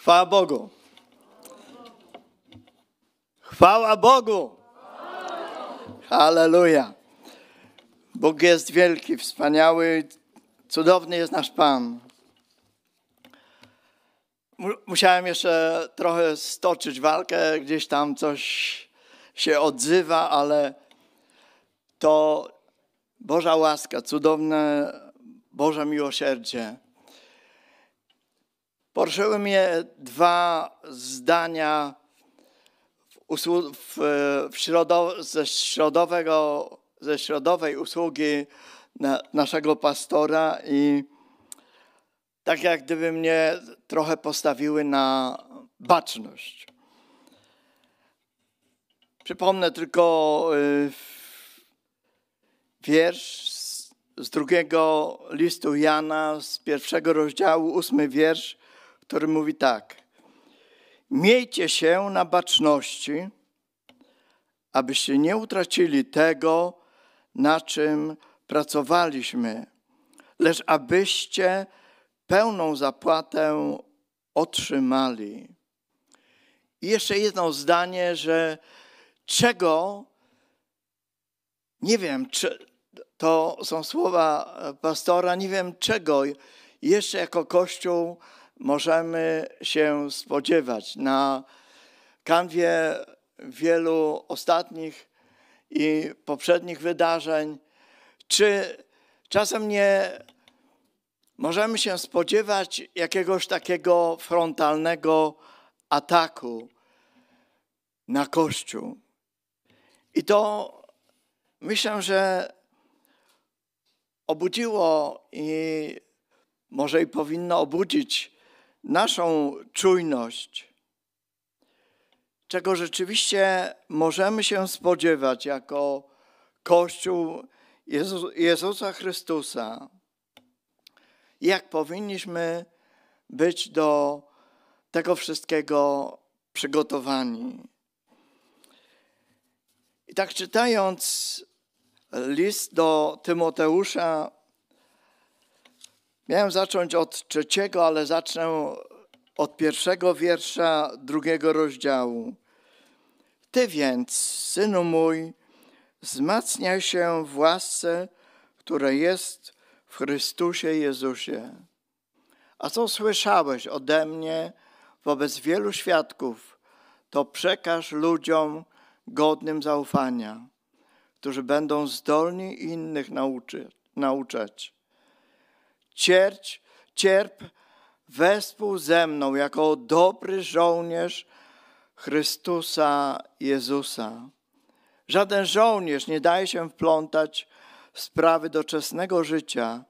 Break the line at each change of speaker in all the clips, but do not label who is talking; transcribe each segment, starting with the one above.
Chwała Bogu. Chwała Bogu. Halleluja. Bóg jest wielki, wspaniały, cudowny jest nasz Pan. Musiałem jeszcze trochę stoczyć walkę, gdzieś tam coś się odzywa, ale to Boża łaska, cudowne Boże miłosierdzie. Poruszyły mnie dwa zdania w, w, w ze, środowego, ze środowej usługi na, naszego pastora i tak jak gdyby mnie trochę postawiły na baczność. Przypomnę tylko y, wiersz z drugiego listu Jana, z pierwszego rozdziału, ósmy wiersz, który mówi tak. Miejcie się na baczności, abyście nie utracili tego, na czym pracowaliśmy, lecz abyście pełną zapłatę otrzymali. I jeszcze jedno zdanie, że czego, nie wiem, czy to są słowa pastora, nie wiem czego jeszcze jako Kościół możemy się spodziewać. Na kanwie wielu ostatnich i poprzednich wydarzeń, czy czasem nie możemy się spodziewać jakiegoś takiego frontalnego ataku na Kościół. I to myślę, że obudziło i może i powinno obudzić naszą czujność, czego rzeczywiście możemy się spodziewać jako Kościół Jezu, Jezusa Chrystusa, jak powinniśmy być do tego wszystkiego przygotowani. I tak czytając list do Tymoteusza, Miałem zacząć od trzeciego, ale zacznę od pierwszego wiersza drugiego rozdziału. Ty więc, synu mój, wzmacniaj się w łasce, która jest w Chrystusie Jezusie. A co słyszałeś ode mnie wobec wielu świadków, to przekaż ludziom godnym zaufania, którzy będą zdolni innych nauczać cierć, cierp wespół ze mną jako dobry żołnierz Chrystusa Jezusa. Żaden żołnierz nie daje się wplątać w sprawy doczesnego życia,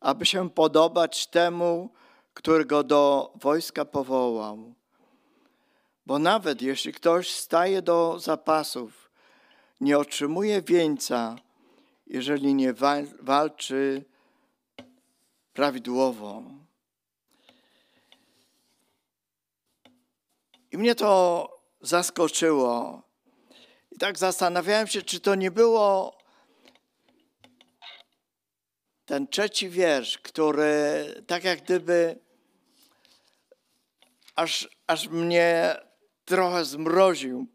aby się podobać temu, który go do wojska powołał. Bo nawet jeśli ktoś staje do zapasów, nie otrzymuje wieńca, jeżeli nie walczy prawidłowo. I mnie to zaskoczyło. I tak zastanawiałem się, czy to nie było ten trzeci wiersz, który tak jak gdyby aż, aż mnie trochę zmroził.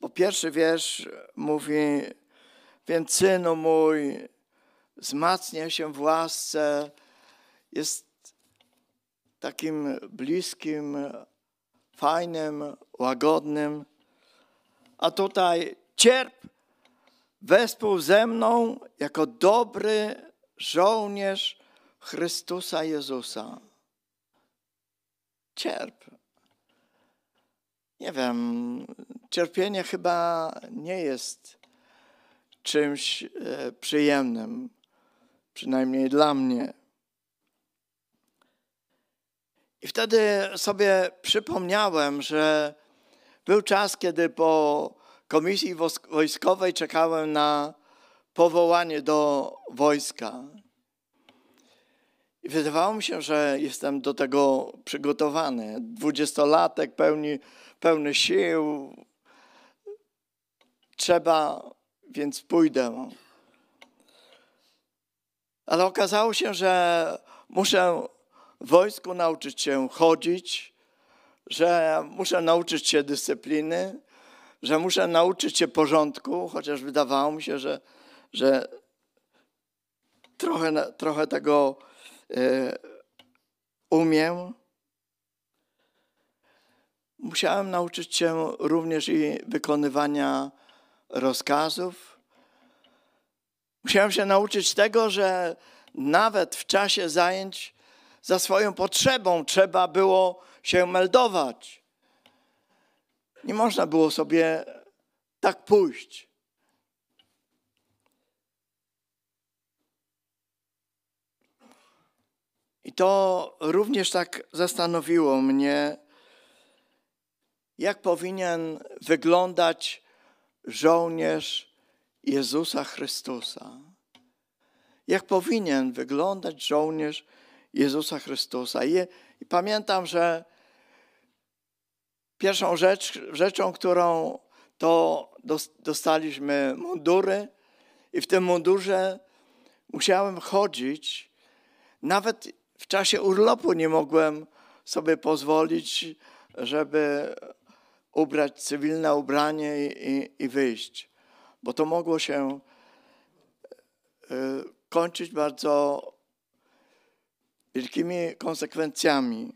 Bo pierwszy wiersz mówi, więc synu mój, wzmacnia się w łasce, jest takim bliskim, fajnym, łagodnym. A tutaj cierp wespół ze mną jako dobry żołnierz Chrystusa Jezusa. Cierp. Nie wiem, cierpienie chyba nie jest czymś e, przyjemnym przynajmniej dla mnie. I wtedy sobie przypomniałem, że był czas, kiedy po komisji wojskowej czekałem na powołanie do wojska. I wydawało mi się, że jestem do tego przygotowany. Dwudziestolatek, pełni, pełny sił. Trzeba, więc pójdę. Ale okazało się, że muszę w wojsku nauczyć się chodzić, że muszę nauczyć się dyscypliny, że muszę nauczyć się porządku, chociaż wydawało mi się, że, że trochę, trochę tego y, umiem. Musiałem nauczyć się również i wykonywania rozkazów. Musiałem się nauczyć tego, że nawet w czasie zajęć za swoją potrzebą trzeba było się meldować. Nie można było sobie tak pójść. I to również tak zastanowiło mnie, jak powinien wyglądać żołnierz Jezusa Chrystusa. Jak powinien wyglądać żołnierz Jezusa Chrystusa. I, i pamiętam, że pierwszą rzecz, rzeczą, którą to dostaliśmy mundury i w tym mundurze musiałem chodzić. Nawet w czasie urlopu nie mogłem sobie pozwolić, żeby ubrać cywilne ubranie i, i wyjść, bo to mogło się e, kończyć bardzo wielkimi konsekwencjami.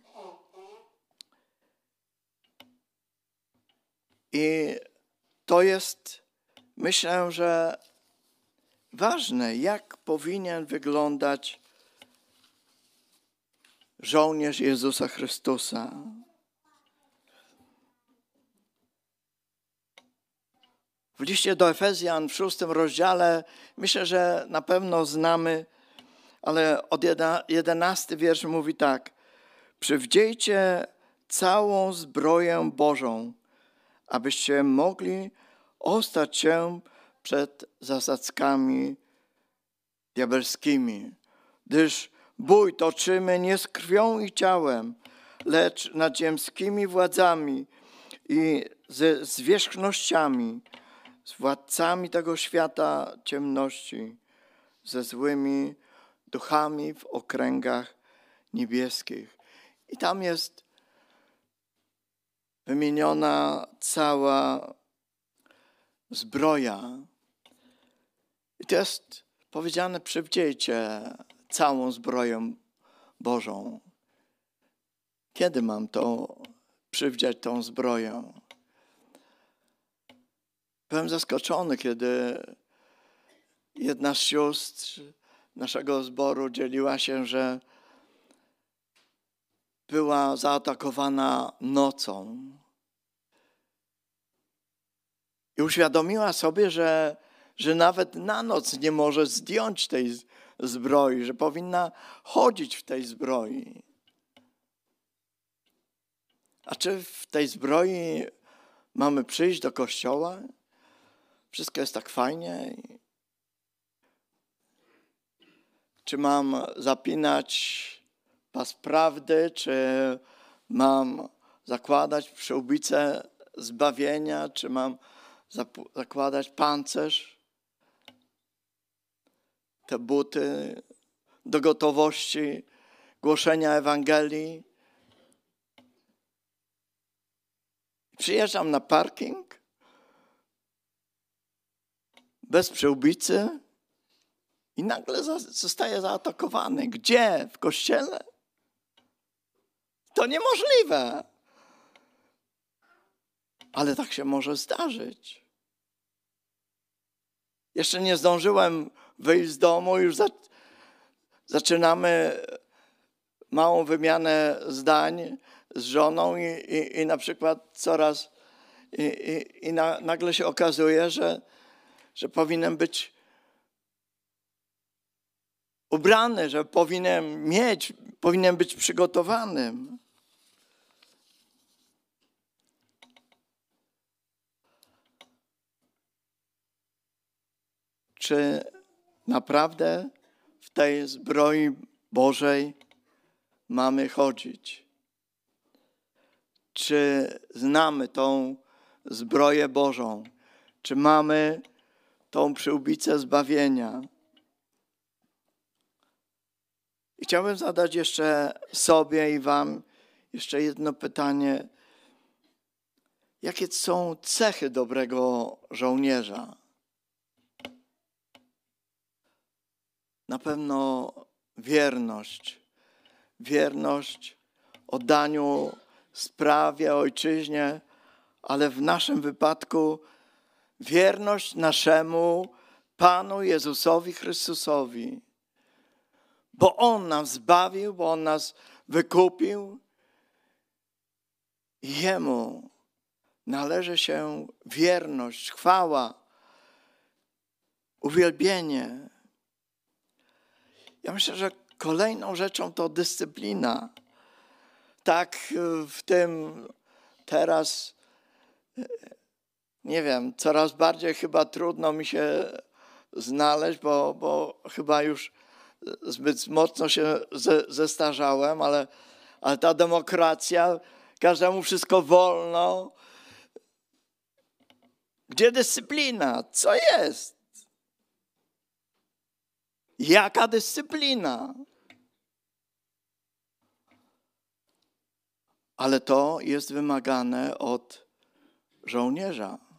I to jest, myślę, że ważne, jak powinien wyglądać żołnierz Jezusa Chrystusa. W liście do Efezjan w szóstym rozdziale myślę, że na pewno znamy, ale od jedenasty wiersz mówi tak. Przywdziejcie całą zbroję Bożą, abyście mogli ostać się przed zasadzkami diabelskimi, gdyż bój toczymy nie z krwią i ciałem, lecz nad ziemskimi władzami i ze zwierzchnościami, z władcami tego świata ciemności, ze złymi duchami w okręgach niebieskich. I tam jest wymieniona cała zbroja. I to jest powiedziane: przywdziejcie całą zbroję Bożą. Kiedy mam to przywdziać tą zbroję? Byłem zaskoczony, kiedy jedna z sióstr naszego zboru dzieliła się, że była zaatakowana nocą. I uświadomiła sobie, że, że nawet na noc nie może zdjąć tej zbroi, że powinna chodzić w tej zbroi. A czy w tej zbroi mamy przyjść do kościoła? Wszystko jest tak fajnie. Czy mam zapinać pas prawdy, czy mam zakładać przyłbicę zbawienia, czy mam zakładać pancerz, te buty do gotowości głoszenia Ewangelii. Przyjeżdżam na parking bez przyłbicy i nagle zostaje zaatakowany. Gdzie? W kościele? To niemożliwe. Ale tak się może zdarzyć. Jeszcze nie zdążyłem wyjść z domu, już za, zaczynamy małą wymianę zdań z żoną i, i, i na przykład coraz i, i, i na, nagle się okazuje, że, że powinienem być ubrany, że powinienem mieć, powinienem być przygotowanym. Czy naprawdę w tej zbroi Bożej mamy chodzić? Czy znamy tą zbroję Bożą? Czy mamy tą przyłbicę zbawienia? I chciałbym zadać jeszcze sobie i Wam jeszcze jedno pytanie. Jakie są cechy dobrego żołnierza? Na pewno wierność. Wierność oddaniu sprawie, ojczyźnie, ale w naszym wypadku wierność naszemu Panu Jezusowi Chrystusowi. Bo On nas zbawił, bo On nas wykupił. Jemu należy się wierność, chwała, uwielbienie. Ja myślę, że kolejną rzeczą to dyscyplina. Tak w tym teraz, nie wiem, coraz bardziej chyba trudno mi się znaleźć, bo, bo chyba już zbyt mocno się ze, zestarzałem, ale, ale ta demokracja, każdemu wszystko wolno. Gdzie dyscyplina? Co jest? Jaka dyscyplina? Ale to jest wymagane od żołnierza.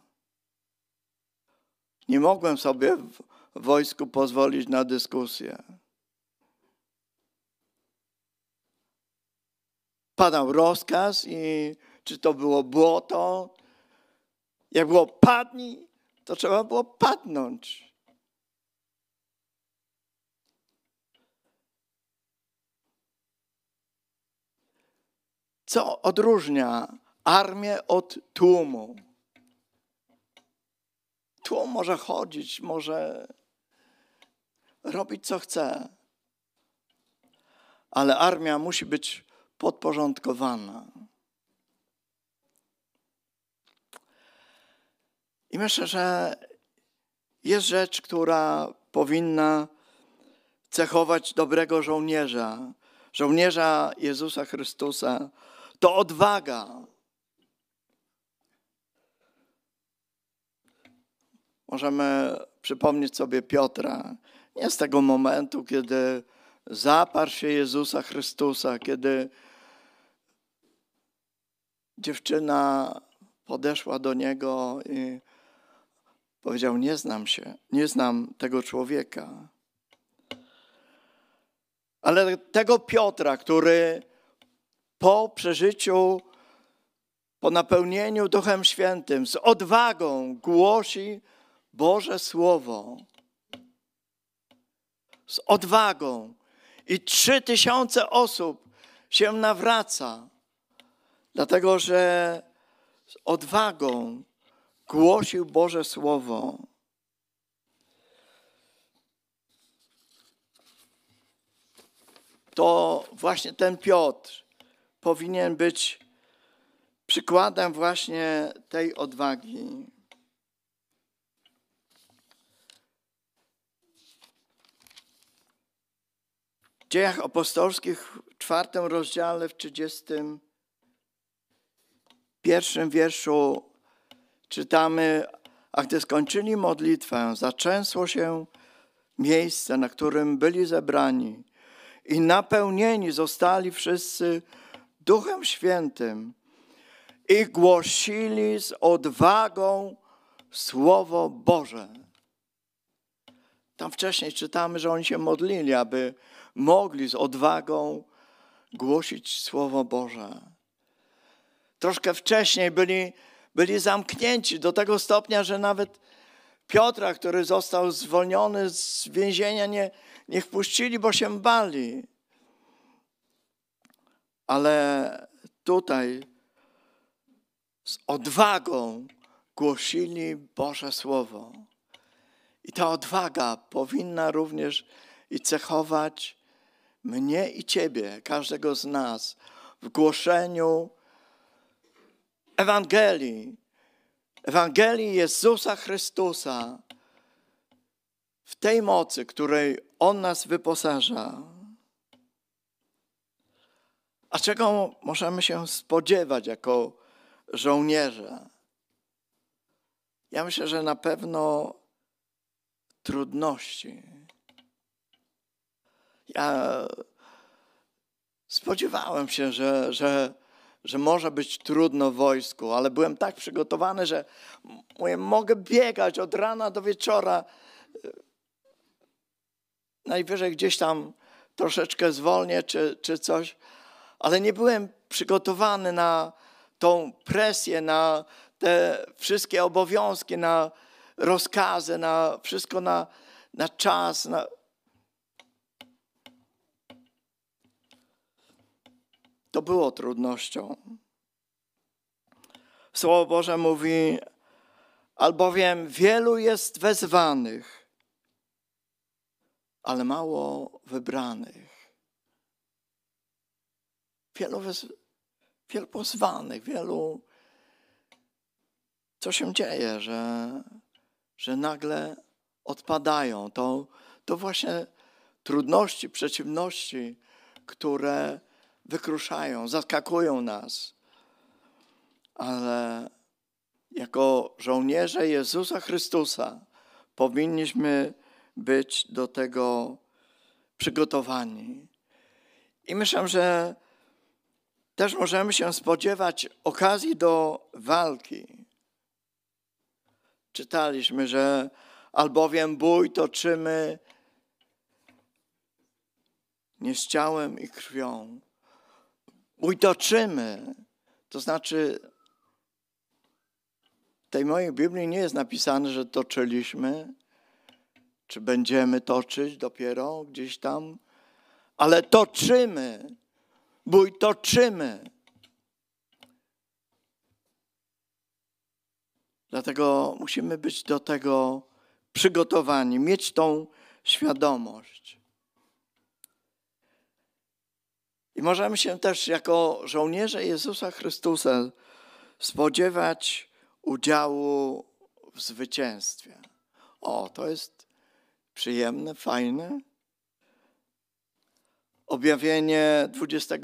Nie mogłem sobie w wojsku pozwolić na dyskusję. Padał rozkaz i czy to było błoto, jak było padnij, to trzeba było padnąć. Co odróżnia armię od tłumu? Tłum może chodzić, może robić co chce, ale armia musi być podporządkowana. I myślę, że jest rzecz, która powinna cechować dobrego żołnierza, żołnierza Jezusa Chrystusa, to odwaga. Możemy przypomnieć sobie Piotra, nie z tego momentu, kiedy zaparł się Jezusa Chrystusa, kiedy dziewczyna podeszła do niego i powiedział: Nie znam się, nie znam tego człowieka. Ale tego Piotra, który po przeżyciu, po napełnieniu Duchem Świętym, z odwagą głosi Boże Słowo. Z odwagą. I trzy tysiące osób się nawraca, dlatego że z odwagą głosił Boże Słowo. To właśnie ten Piotr powinien być przykładem właśnie tej odwagi. Dziejach apostolskich w czwartym rozdziale, w trzydziestym pierwszym wierszu czytamy, a gdy skończyli modlitwę, zaczęsło się miejsce, na którym byli zebrani i napełnieni zostali wszyscy Duchem Świętym i głosili z odwagą Słowo Boże. Tam wcześniej czytamy, że oni się modlili, aby mogli z odwagą głosić Słowo Boże. Troszkę wcześniej byli, byli zamknięci do tego stopnia, że nawet Piotra, który został zwolniony z więzienia, nie, nie wpuścili, bo się bali ale tutaj z odwagą głosili Boże Słowo. I ta odwaga powinna również i cechować mnie i Ciebie, każdego z nas, w głoszeniu Ewangelii, Ewangelii Jezusa Chrystusa, w tej mocy, której On nas wyposaża. A czego możemy się spodziewać jako żołnierze? Ja myślę, że na pewno trudności. Ja spodziewałem się, że, że, że może być trudno w wojsku, ale byłem tak przygotowany, że mówię, mogę biegać od rana do wieczora. Najwyżej gdzieś tam troszeczkę zwolnię czy, czy coś, ale nie byłem przygotowany na tą presję, na te wszystkie obowiązki, na rozkazy, na wszystko na, na czas. Na... To było trudnością. Słowo Boże mówi, albowiem wielu jest wezwanych, ale mało wybranych. Wielu, wez... wielu pozwanych, wielu. Co się dzieje, że, że nagle odpadają? To, to właśnie trudności, przeciwności, które wykruszają, zaskakują nas. Ale jako żołnierze Jezusa Chrystusa powinniśmy być do tego przygotowani. I myślę, że też możemy się spodziewać okazji do walki. Czytaliśmy, że albowiem bój toczymy nie z ciałem i krwią. Bój toczymy, to znaczy w tej mojej Biblii nie jest napisane, że toczyliśmy, czy będziemy toczyć dopiero gdzieś tam, ale toczymy. Bój toczymy. Dlatego musimy być do tego przygotowani, mieć tą świadomość. I możemy się też jako żołnierze Jezusa Chrystusa spodziewać udziału w zwycięstwie. O, to jest przyjemne, fajne. Objawienie 20,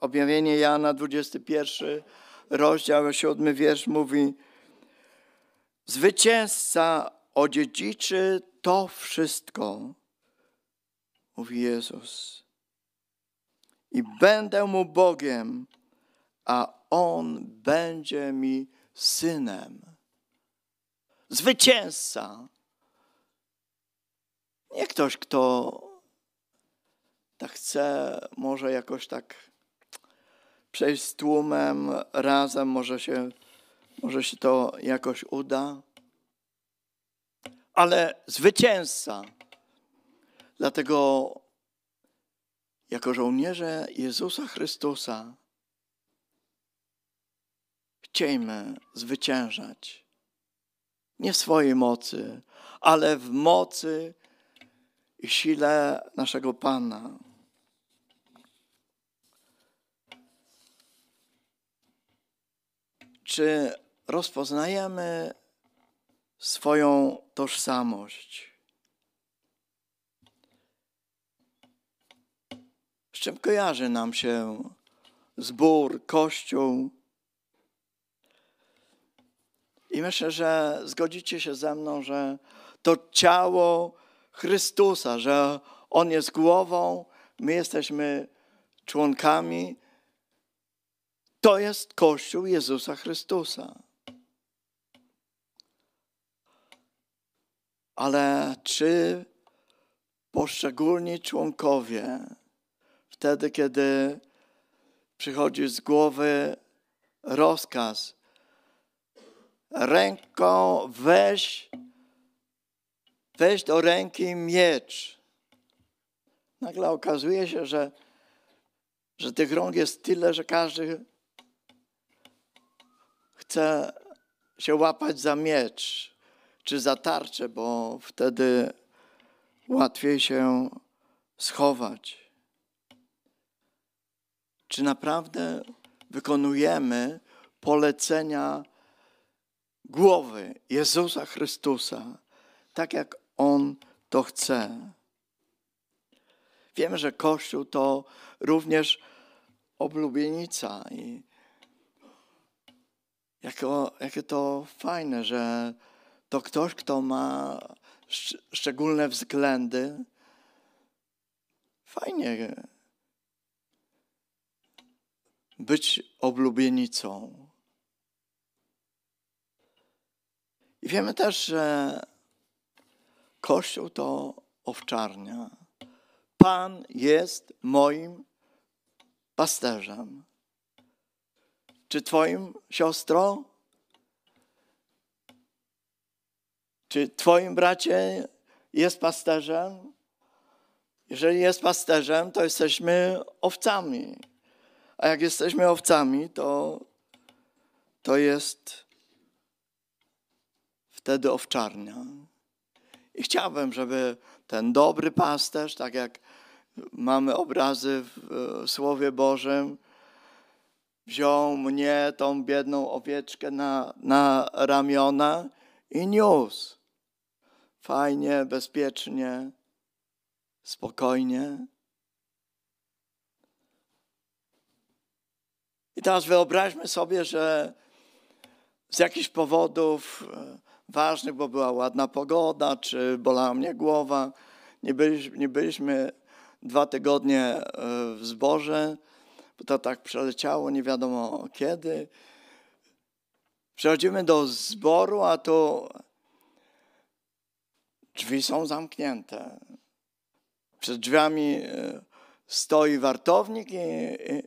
objawienie Jana 21, rozdział 7 wiersz mówi Zwycięzca odziedziczy to wszystko, mówi Jezus. I będę mu Bogiem, a on będzie mi synem. Zwycięzca. Nie ktoś, kto tak chce, może jakoś tak przejść z tłumem razem, może się, może się to jakoś uda. Ale zwycięzca. Dlatego jako żołnierze Jezusa Chrystusa chciejmy zwyciężać. Nie w swojej mocy, ale w mocy i sile naszego Pana. Czy rozpoznajemy swoją tożsamość? Z czym kojarzy nam się zbór, kościół? I myślę, że zgodzicie się ze mną, że to ciało Chrystusa, że On jest głową, my jesteśmy członkami. To jest Kościół Jezusa Chrystusa. Ale czy poszczególni członkowie, wtedy kiedy przychodzi z głowy rozkaz, ręką weź weź do ręki miecz. Nagle okazuje się, że, że tych rąk jest tyle, że każdy chce się łapać za miecz czy za tarczę, bo wtedy łatwiej się schować. Czy naprawdę wykonujemy polecenia głowy Jezusa Chrystusa, tak jak on to chce. Wiemy, że Kościół to również oblubienica i jako, jakie to fajne, że to ktoś, kto ma sz szczególne względy, fajnie być oblubienicą. I wiemy też, że Kościół to owczarnia. Pan jest moim pasterzem. Czy Twoim siostro? Czy Twoim bracie jest pasterzem? Jeżeli jest pasterzem, to jesteśmy owcami. A jak jesteśmy owcami, to, to jest wtedy owczarnia. I chciałbym, żeby ten dobry pasterz, tak jak mamy obrazy w Słowie Bożym, wziął mnie, tą biedną owieczkę na, na ramiona i niósł. Fajnie, bezpiecznie, spokojnie. I teraz wyobraźmy sobie, że z jakichś powodów e, ważnych, bo była ładna pogoda, czy bolała mnie głowa, nie byliśmy, nie byliśmy dwa tygodnie e, w zborze, bo to tak przeleciało, nie wiadomo kiedy. Przechodzimy do zboru, a tu drzwi są zamknięte. Przed drzwiami e, stoi wartownik i, i,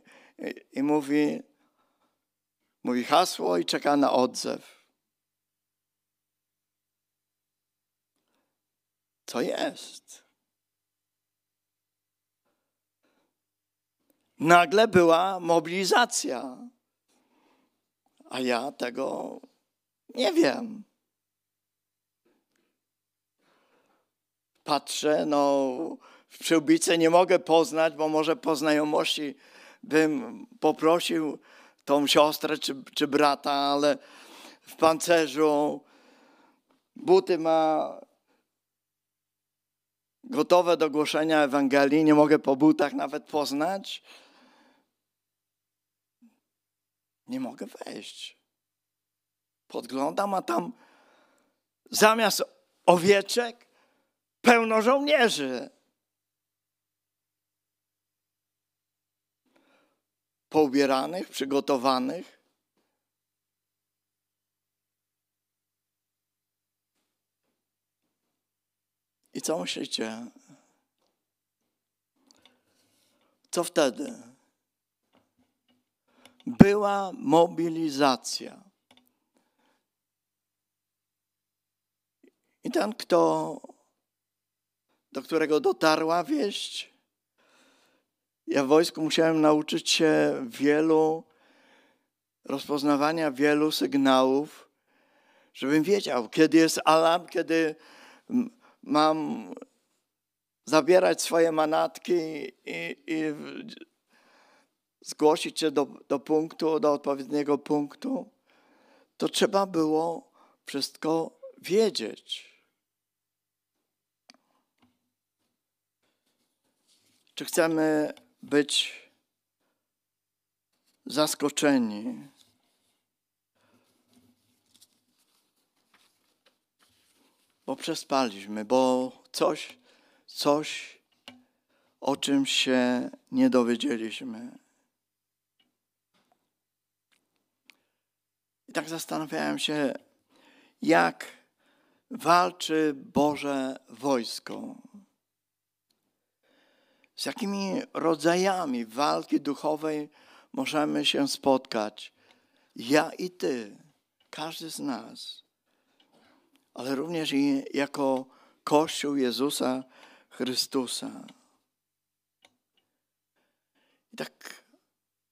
i mówi, mówi hasło i czeka na odzew. Co jest? Nagle była mobilizacja, a ja tego nie wiem. Patrzę, no w przyłbicy nie mogę poznać, bo może po znajomości bym poprosił tą siostrę czy, czy brata, ale w pancerzu buty ma gotowe do głoszenia Ewangelii, nie mogę po butach nawet poznać. Nie mogę wejść. Podglądam, a tam zamiast owieczek pełno żołnierzy. Poubieranych, przygotowanych. I co myślicie? Co wtedy? Była mobilizacja. I ten, kto, do którego dotarła wieść, ja w wojsku musiałem nauczyć się wielu, rozpoznawania wielu sygnałów, żebym wiedział, kiedy jest alarm, kiedy mam zabierać swoje manatki i, i zgłosić się do, do punktu, do odpowiedniego punktu, to trzeba było wszystko wiedzieć. Czy chcemy być zaskoczeni? Bo przespaliśmy, bo coś, coś, o czym się nie dowiedzieliśmy. I tak zastanawiałem się, jak walczy Boże wojsko. Z jakimi rodzajami walki duchowej możemy się spotkać? Ja i Ty, każdy z nas, ale również i jako Kościół Jezusa Chrystusa. I tak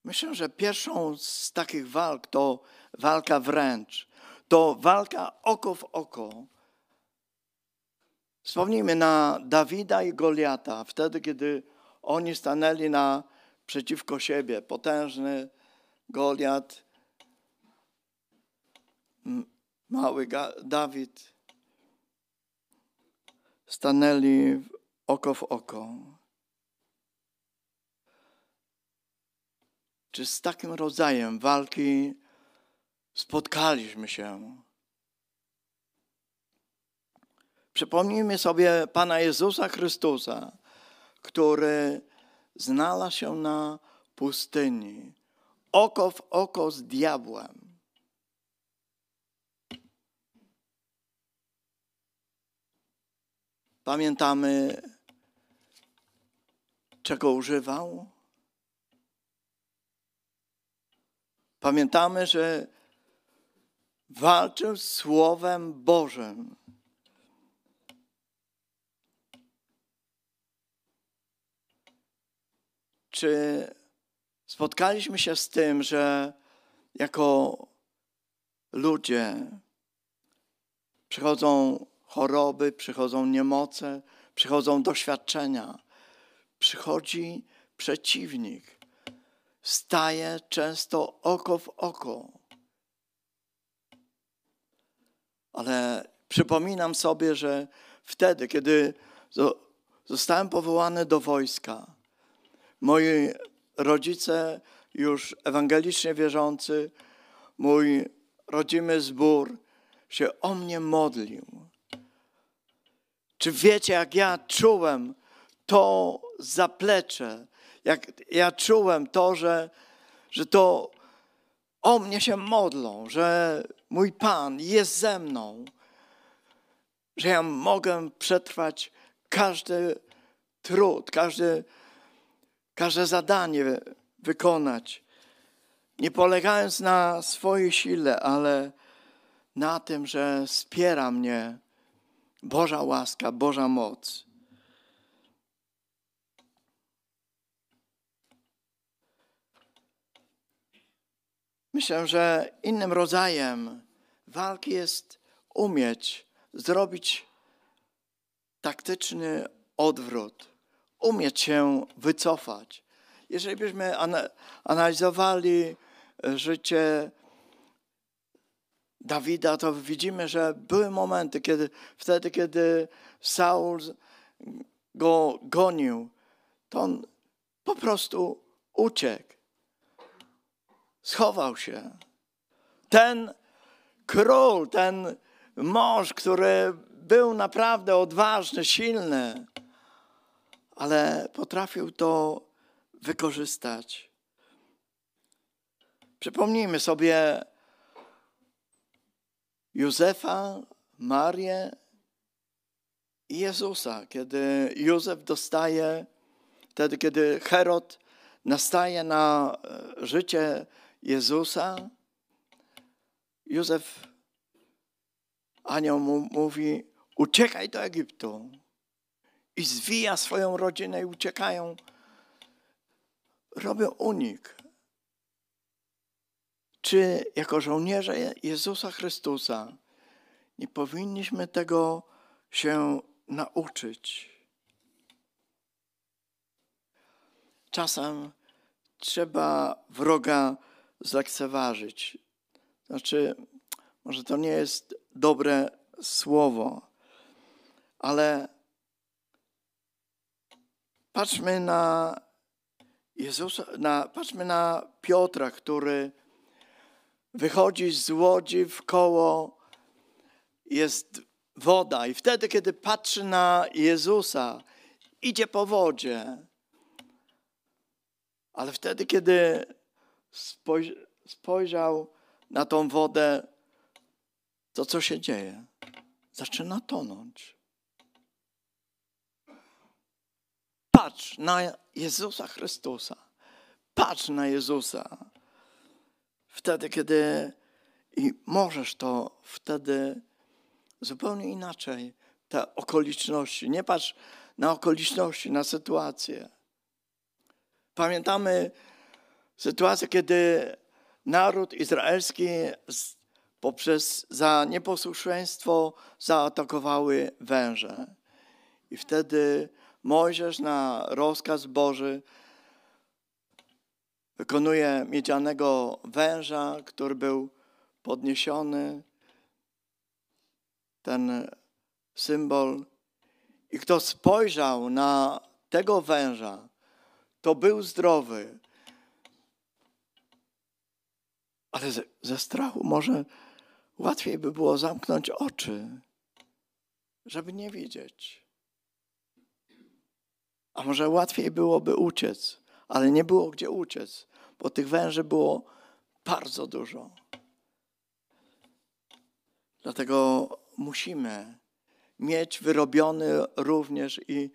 myślę, że pierwszą z takich walk to walka wręcz, to walka oko w oko. Wspomnijmy na Dawida i Goliata, wtedy, kiedy oni stanęli na, przeciwko siebie. Potężny Goliat, mały Dawid. Stanęli oko w oko. Czy z takim rodzajem walki spotkaliśmy się? Przypomnijmy sobie Pana Jezusa Chrystusa, który znalazł się na pustyni. oko w oko z diabłem. Pamiętamy, czego używał? Pamiętamy, że walczył z Słowem Bożym. Czy spotkaliśmy się z tym, że jako ludzie przychodzą choroby, przychodzą niemoce, przychodzą doświadczenia, przychodzi przeciwnik, staje często oko w oko. Ale przypominam sobie, że wtedy, kiedy zostałem powołany do wojska, moi rodzice już ewangelicznie wierzący, mój rodzimy zbór się o mnie modlił. Czy wiecie, jak ja czułem to zaplecze, jak ja czułem to, że, że to o mnie się modlą, że mój Pan jest ze mną, że ja mogę przetrwać każdy trud, każdy, każde zadanie wykonać, nie polegając na swojej sile, ale na tym, że wspiera mnie Boża łaska, Boża moc. Myślę, że innym rodzajem walki jest umieć zrobić taktyczny odwrót, umieć się wycofać. Jeżeli byśmy analizowali życie Dawida, to widzimy, że były momenty, kiedy wtedy, kiedy Saul go gonił, to on po prostu uciekł. Schował się. Ten król, ten mąż, który był naprawdę odważny, silny, ale potrafił to wykorzystać. Przypomnijmy sobie Józefa, Marię i Jezusa, kiedy Józef dostaje, wtedy kiedy Herod nastaje na e, życie Jezusa, Józef, anioł mu mówi, uciekaj do Egiptu. I zwija swoją rodzinę i uciekają. Robią unik. Czy jako żołnierze Jezusa Chrystusa nie powinniśmy tego się nauczyć? Czasem trzeba wroga zlekceważyć. Znaczy, może to nie jest dobre słowo, ale patrzmy na Jezusa, na, patrzmy na Piotra, który wychodzi z łodzi w koło, jest woda i wtedy, kiedy patrzy na Jezusa, idzie po wodzie. Ale wtedy, kiedy spojrzał na tą wodę, to co się dzieje? Zaczyna tonąć. Patrz na Jezusa Chrystusa. Patrz na Jezusa. Wtedy, kiedy i możesz to wtedy zupełnie inaczej, te okoliczności. Nie patrz na okoliczności, na sytuację. Pamiętamy sytuację, kiedy naród izraelski poprzez za nieposłuszeństwo zaatakowały węże. I wtedy Mojżesz na rozkaz Boży wykonuje miedzianego węża, który był podniesiony, ten symbol. I kto spojrzał na tego węża, to był zdrowy. Ale ze, ze strachu może łatwiej by było zamknąć oczy, żeby nie widzieć. A może łatwiej byłoby uciec, ale nie było gdzie uciec, bo tych węży było bardzo dużo. Dlatego musimy mieć wyrobiony również i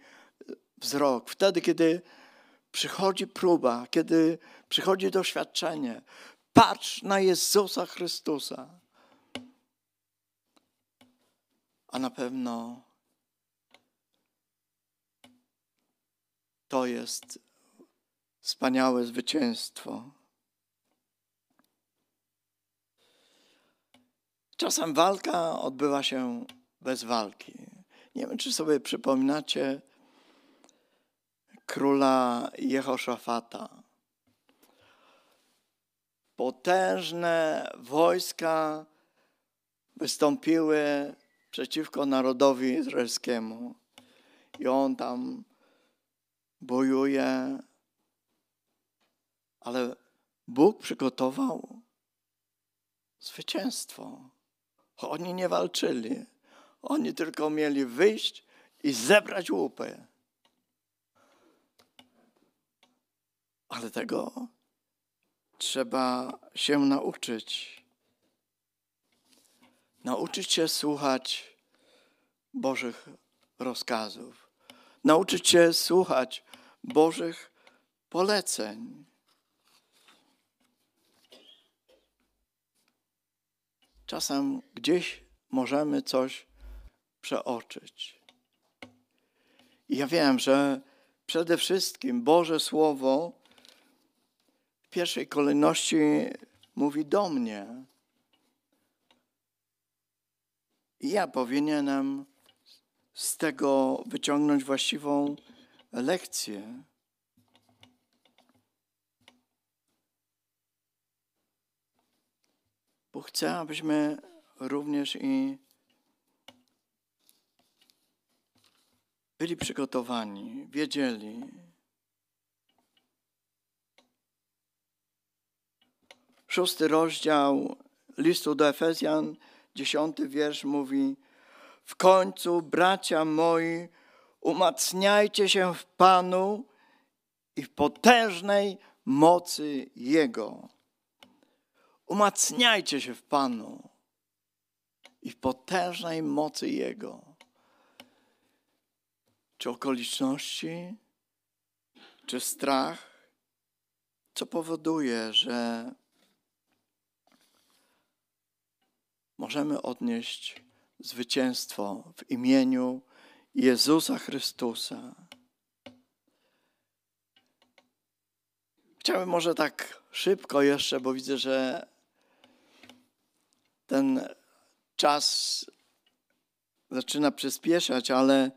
wzrok. Wtedy, kiedy przychodzi próba, kiedy przychodzi doświadczenie, patrz na Jezusa Chrystusa. A na pewno to jest wspaniałe zwycięstwo. Czasem walka odbywa się bez walki. Nie wiem, czy sobie przypominacie króla Jehoszafata. Potężne wojska wystąpiły przeciwko narodowi izraelskiemu. I on tam bojuje, ale Bóg przygotował zwycięstwo. Oni nie walczyli. Oni tylko mieli wyjść i zebrać łupy. Ale tego trzeba się nauczyć. Nauczyć się słuchać Bożych rozkazów. Nauczyć się słuchać Bożych poleceń. Czasem gdzieś możemy coś przeoczyć. I ja wiem, że przede wszystkim Boże Słowo w pierwszej kolejności mówi do mnie. I ja powinienem z tego wyciągnąć właściwą lekcję. Bo chcę, abyśmy również i byli przygotowani, wiedzieli. Szósty rozdział listu do Efezjan, dziesiąty wiersz mówi: W końcu, bracia moi, umacniajcie się w Panu i w potężnej mocy Jego. Umacniajcie się w Panu i w potężnej mocy Jego. Czy okoliczności, czy strach, co powoduje, że możemy odnieść zwycięstwo w imieniu Jezusa Chrystusa. Chciałbym może tak szybko jeszcze, bo widzę, że ten czas zaczyna przyspieszać, ale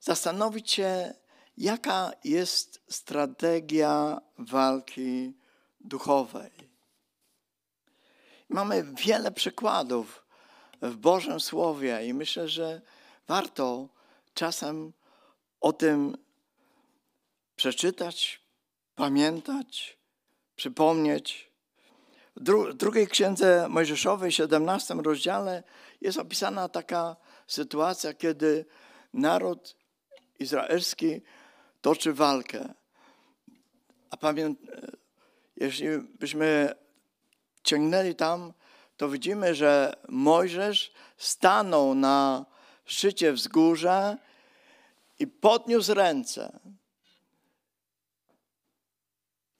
zastanowić się, jaka jest strategia walki duchowej. Mamy wiele przykładów w Bożym Słowie i myślę, że warto czasem o tym przeczytać, pamiętać, przypomnieć. W drugiej księdze Mojżeszowej, 17 rozdziale, jest opisana taka sytuacja, kiedy naród izraelski toczy walkę. A pamięt, jeśli byśmy ciągnęli tam, to widzimy, że Mojżesz stanął na szczycie wzgórza i podniósł ręce.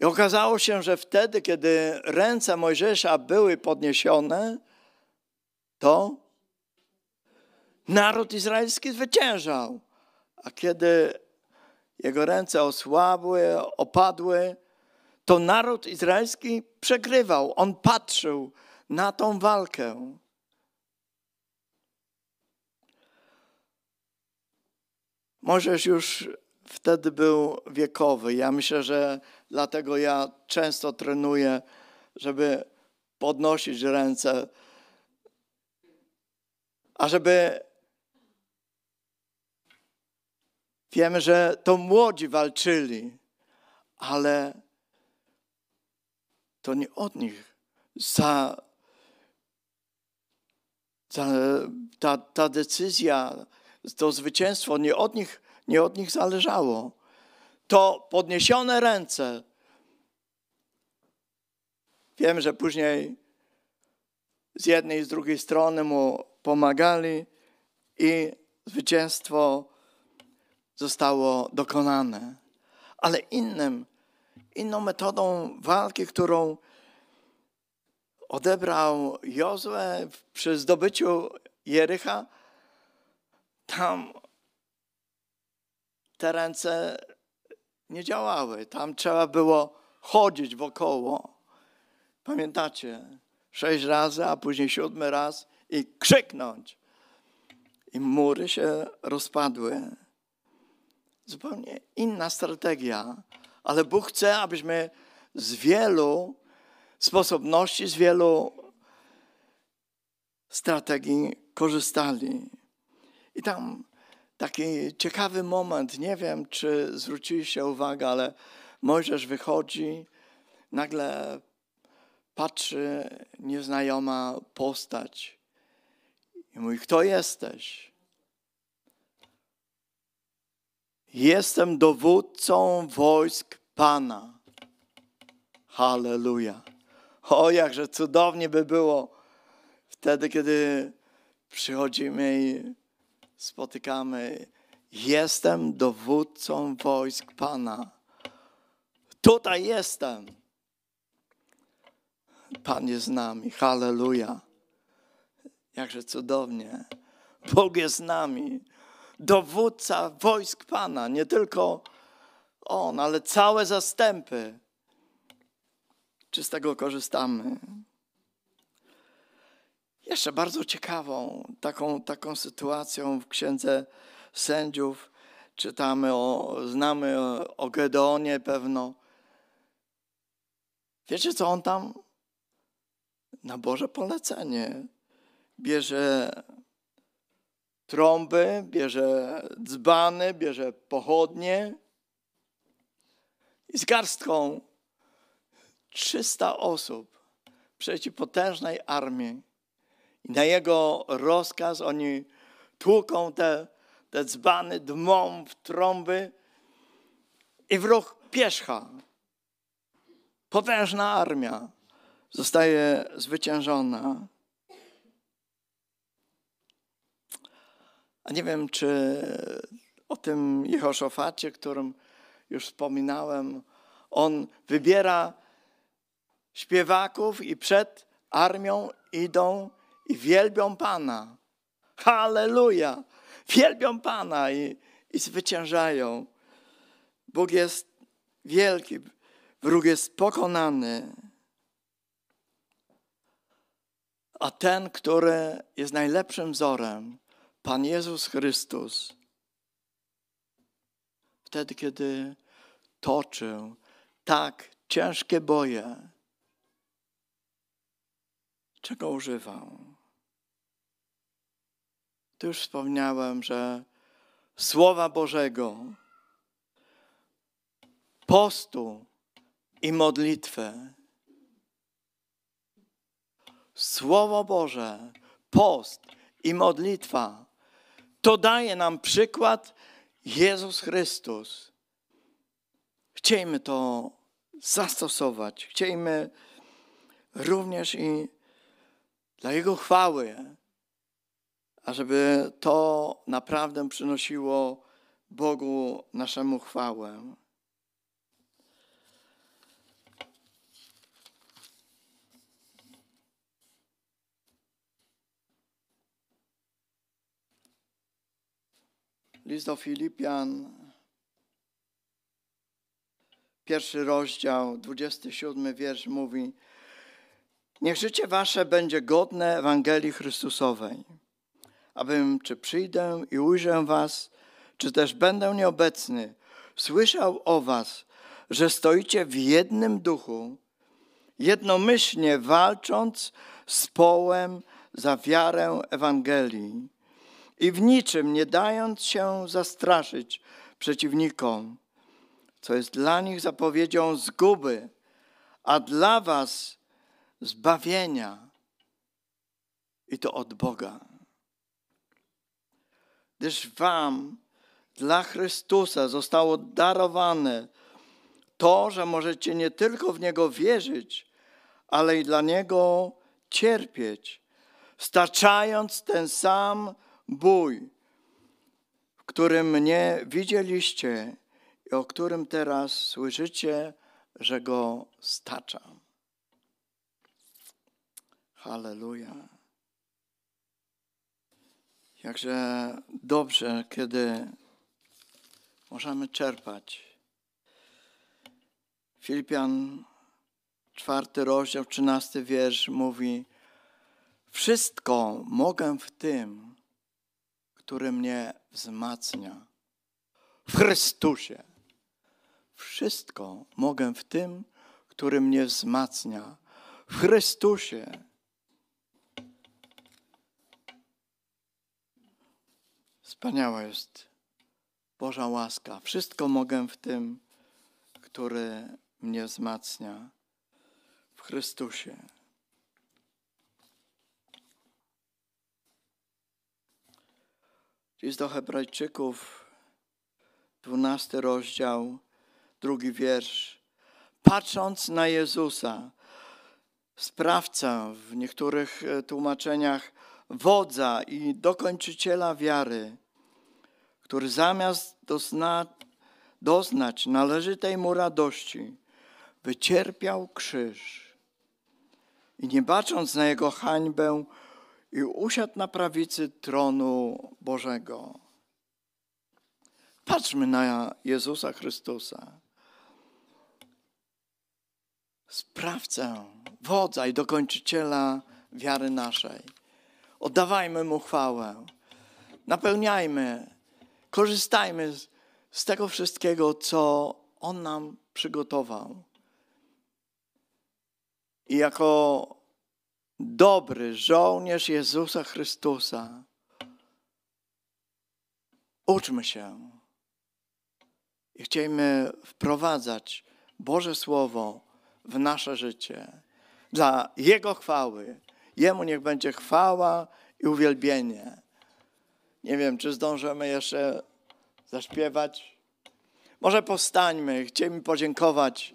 I okazało się, że wtedy, kiedy ręce Mojżesza były podniesione, to naród izraelski zwyciężał. A kiedy jego ręce osłabły, opadły, to naród izraelski przegrywał. On patrzył na tą walkę. Możesz już wtedy był wiekowy. Ja myślę, że dlatego ja często trenuję, żeby podnosić ręce, a żeby wiemy, że to młodzi walczyli, ale to nie od nich za, za ta, ta decyzja, to zwycięstwo nie od nich nie od nich zależało. To podniesione ręce Wiem, że później z jednej i z drugiej strony mu pomagali i zwycięstwo zostało dokonane. Ale innym, inną metodą walki, którą odebrał Jozue przy zdobyciu Jericha, tam te ręce nie działały. Tam trzeba było chodzić wokoło. Pamiętacie? Sześć razy, a później siódmy raz i krzyknąć. I mury się rozpadły. Zupełnie inna strategia, ale Bóg chce, abyśmy z wielu sposobności, z wielu strategii korzystali. Tam taki ciekawy moment, nie wiem, czy zwróciliście uwagę, ale Mojżesz wychodzi, nagle patrzy nieznajoma postać i mówi, kto jesteś? Jestem dowódcą wojsk Pana. Halleluja. O, jakże cudownie by było wtedy, kiedy przychodzimy i spotykamy. Jestem dowódcą wojsk Pana. Tutaj jestem. Pan jest z nami. Halleluja. Jakże cudownie. Bóg jest z nami. Dowódca wojsk Pana. Nie tylko On, ale całe zastępy. Czy z tego korzystamy? Jeszcze bardzo ciekawą taką, taką sytuacją w Księdze Sędziów czytamy o, znamy o, o Gedeonie pewno. Wiecie, co on tam? Na Boże polecenie. Bierze trąby, bierze dzbany, bierze pochodnie i z garstką 300 osób przeciwpotężnej armii i na jego rozkaz oni tłuką te, te dzbany, dmą w trąby i wróg pierzcha. Potężna armia zostaje zwyciężona. A nie wiem, czy o tym Jehoszofacie, którym już wspominałem, on wybiera śpiewaków i przed armią idą i wielbią Pana. Halleluja! Wielbią Pana i, i zwyciężają. Bóg jest wielki, wróg jest pokonany. A ten, który jest najlepszym wzorem, Pan Jezus Chrystus, wtedy, kiedy toczył tak ciężkie boje, czego używał? Tu już wspomniałem, że Słowa Bożego, postu i modlitwę. Słowo Boże, post i modlitwa to daje nam przykład Jezus Chrystus. Chciejmy to zastosować. Chciejmy również i dla Jego chwały ażeby to naprawdę przynosiło Bogu naszemu chwałę. List do Filipian, pierwszy rozdział, 27 wiersz mówi: Niech życie wasze będzie godne Ewangelii Chrystusowej abym, czy przyjdę i ujrzę was, czy też będę nieobecny, słyszał o was, że stoicie w jednym duchu, jednomyślnie walcząc z połem za wiarę Ewangelii i w niczym nie dając się zastraszyć przeciwnikom, co jest dla nich zapowiedzią zguby, a dla was zbawienia. I to od Boga gdyż wam dla Chrystusa zostało darowane to, że możecie nie tylko w Niego wierzyć, ale i dla Niego cierpieć, staczając ten sam bój, w którym mnie widzieliście i o którym teraz słyszycie, że go staczam. Halleluja. Jakże dobrze, kiedy możemy czerpać. Filipian, czwarty rozdział, trzynasty wiersz mówi: Wszystko mogę w tym, który mnie wzmacnia. W Chrystusie. Wszystko mogę w tym, który mnie wzmacnia. W Chrystusie. Wspaniała jest Boża łaska. Wszystko mogę w tym, który mnie wzmacnia. W Chrystusie. List do Hebrajczyków, dwunasty rozdział, drugi wiersz. Patrząc na Jezusa, sprawcę w niektórych e, tłumaczeniach wodza i dokończyciela wiary, który zamiast dozna, doznać należytej mu radości, wycierpiał krzyż i nie bacząc na jego hańbę, i usiadł na prawicy tronu Bożego. Patrzmy na Jezusa Chrystusa, sprawcę, wodza i dokończyciela wiary naszej. Oddawajmy Mu chwałę, napełniajmy, korzystajmy z, z tego wszystkiego, co On nam przygotował. I jako dobry żołnierz Jezusa Chrystusa. Uczmy się i chciejmy wprowadzać Boże Słowo w nasze życie dla Jego chwały. Jemu niech będzie chwała i uwielbienie. Nie wiem, czy zdążymy jeszcze zaśpiewać. Może powstańmy, chcielibyśmy podziękować